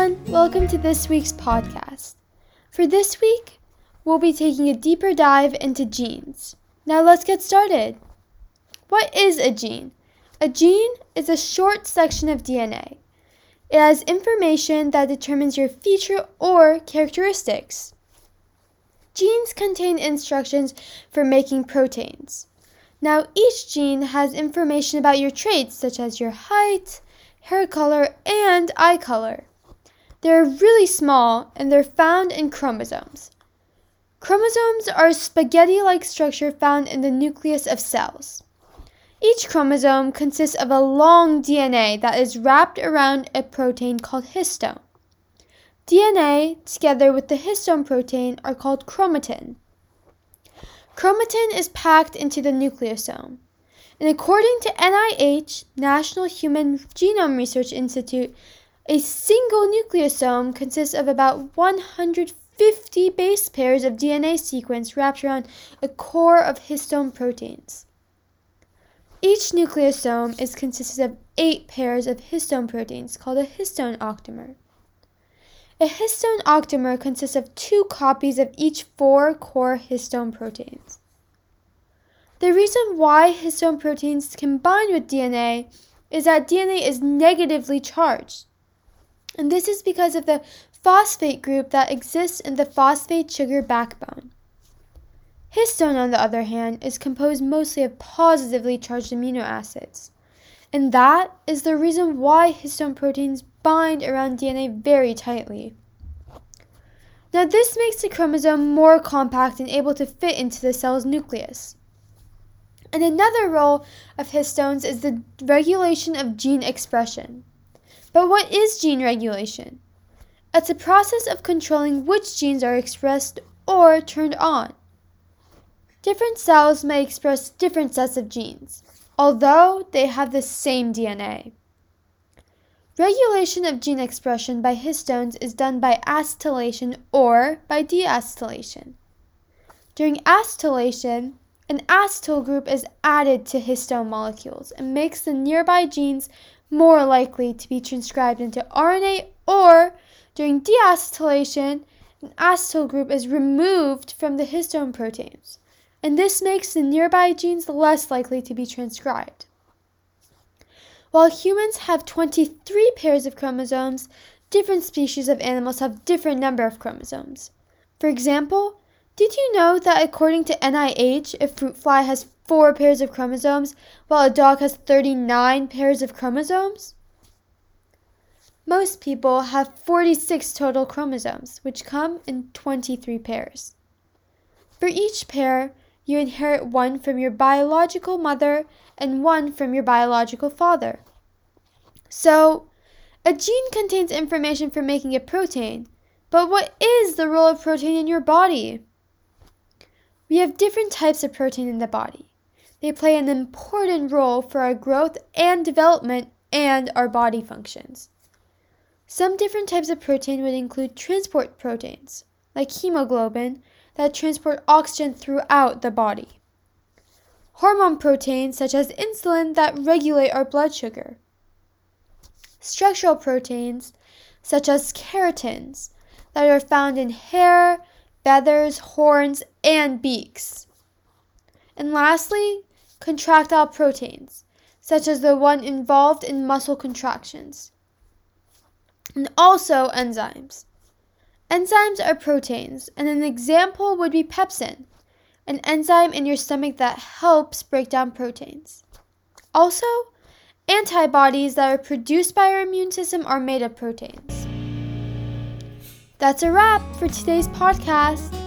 welcome to this week's podcast. For this week, we'll be taking a deeper dive into genes. Now let's get started. What is a gene? A gene is a short section of DNA. It has information that determines your feature or characteristics. Genes contain instructions for making proteins. Now, each gene has information about your traits, such as your height, hair color, and eye color. They're really small and they're found in chromosomes. Chromosomes are a spaghetti like structure found in the nucleus of cells. Each chromosome consists of a long DNA that is wrapped around a protein called histone. DNA, together with the histone protein, are called chromatin. Chromatin is packed into the nucleosome. And according to NIH, National Human Genome Research Institute, a single nucleosome consists of about 150 base pairs of DNA sequence wrapped around a core of histone proteins. Each nucleosome is consisted of eight pairs of histone proteins called a histone octamer. A histone octamer consists of two copies of each four core histone proteins. The reason why histone proteins combine with DNA is that DNA is negatively charged. And this is because of the phosphate group that exists in the phosphate sugar backbone. Histone, on the other hand, is composed mostly of positively charged amino acids. And that is the reason why histone proteins bind around DNA very tightly. Now, this makes the chromosome more compact and able to fit into the cell's nucleus. And another role of histones is the regulation of gene expression. But what is gene regulation? It's a process of controlling which genes are expressed or turned on. Different cells may express different sets of genes, although they have the same DNA. Regulation of gene expression by histones is done by acetylation or by deacetylation. During acetylation, an acetyl group is added to histone molecules and makes the nearby genes more likely to be transcribed into RNA, or during deacetylation, an acetyl group is removed from the histone proteins, and this makes the nearby genes less likely to be transcribed. While humans have 23 pairs of chromosomes, different species of animals have different number of chromosomes. For example, did you know that according to NIH, a fruit fly has four pairs of chromosomes, while a dog has 39 pairs of chromosomes? Most people have 46 total chromosomes, which come in 23 pairs. For each pair, you inherit one from your biological mother and one from your biological father. So, a gene contains information for making a protein, but what is the role of protein in your body? We have different types of protein in the body. They play an important role for our growth and development and our body functions. Some different types of protein would include transport proteins, like hemoglobin, that transport oxygen throughout the body. Hormone proteins, such as insulin, that regulate our blood sugar. Structural proteins, such as keratins, that are found in hair, feathers, horns, and beaks. And lastly, contractile proteins, such as the one involved in muscle contractions. And also enzymes. Enzymes are proteins, and an example would be pepsin, an enzyme in your stomach that helps break down proteins. Also, antibodies that are produced by our immune system are made of proteins. That's a wrap for today's podcast.